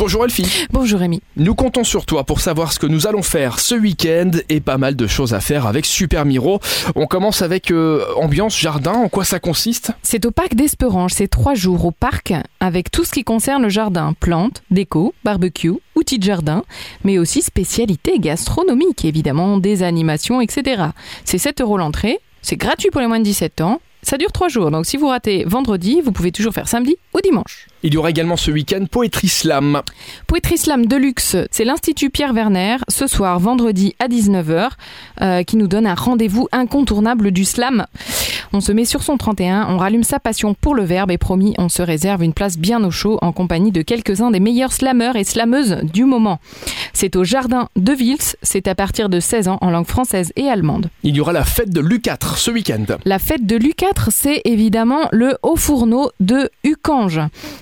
Bonjour Elfie. Bonjour Rémi. Nous comptons sur toi pour savoir ce que nous allons faire ce week-end et pas mal de choses à faire avec Super Miro. On commence avec euh, ambiance jardin. En quoi ça consiste? C'est au parc d'Esperange. C'est trois jours au parc avec tout ce qui concerne le jardin plantes, déco, barbecue, outils de jardin, mais aussi spécialités gastronomiques, évidemment, des animations, etc. C'est 7 euros l'entrée. C'est gratuit pour les moins de 17 ans. Ça dure trois jours, donc si vous ratez vendredi, vous pouvez toujours faire samedi ou dimanche. Il y aura également ce week-end Poetry Slam. Poetry Slam Deluxe, c'est l'Institut Pierre Werner, ce soir, vendredi à 19h, euh, qui nous donne un rendez-vous incontournable du slam. On se met sur son 31, on rallume sa passion pour le verbe et promis, on se réserve une place bien au chaud en compagnie de quelques-uns des meilleurs slameurs et slameuses du moment. C'est au Jardin de Vils, c'est à partir de 16 ans en langue française et allemande. Il y aura la fête de l'U4 ce week-end. La fête de l'U4, c'est évidemment le Haut Fourneau de Ucange.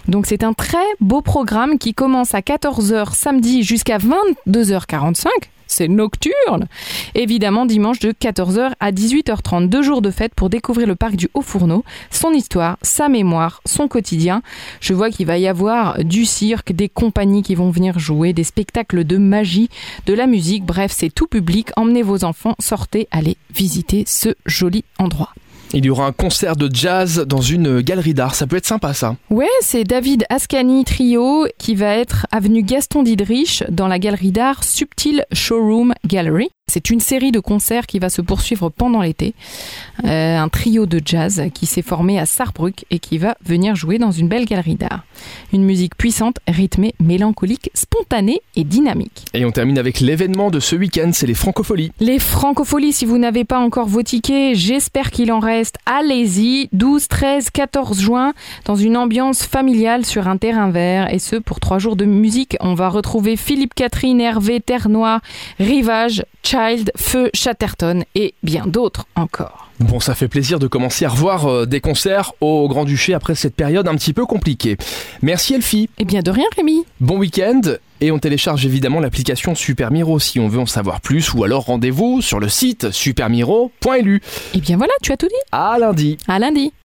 Donc c'est un très beau programme qui commence à 14h samedi jusqu'à 22h45. C'est nocturne. Évidemment, dimanche de 14h à 18h30, deux jours de fête pour découvrir le parc du Haut-Fourneau, son histoire, sa mémoire, son quotidien. Je vois qu'il va y avoir du cirque, des compagnies qui vont venir jouer, des spectacles de magie, de la musique. Bref, c'est tout public. Emmenez vos enfants, sortez, allez visiter ce joli endroit. Il y aura un concert de jazz dans une galerie d'art. Ça peut être sympa, ça. Ouais, c'est David Ascani Trio qui va être avenue Gaston Didrich dans la galerie d'art Subtil Showroom Gallery. C'est une série de concerts qui va se poursuivre pendant l'été. Euh, un trio de jazz qui s'est formé à Sarrebruck et qui va venir jouer dans une belle galerie d'art. Une musique puissante, rythmée, mélancolique, spontanée et dynamique. Et on termine avec l'événement de ce week-end, c'est les Francopholies. Les Francopholies, si vous n'avez pas encore vos tickets, j'espère qu'il en reste. Allez-y, 12, 13, 14 juin, dans une ambiance familiale sur un terrain vert, et ce pour trois jours de musique. On va retrouver Philippe Catherine, Hervé, Terre-Noire, Rivage, Child, Feu, Chatterton et bien d'autres encore. Bon, ça fait plaisir de commencer à revoir euh, des concerts au Grand-Duché après cette période un petit peu compliquée. Merci Elfie. Eh bien de rien Rémi. Bon week-end et on télécharge évidemment l'application Super Miro si on veut en savoir plus ou alors rendez-vous sur le site supermiro.lu. Eh bien voilà, tu as tout dit. À lundi. À lundi.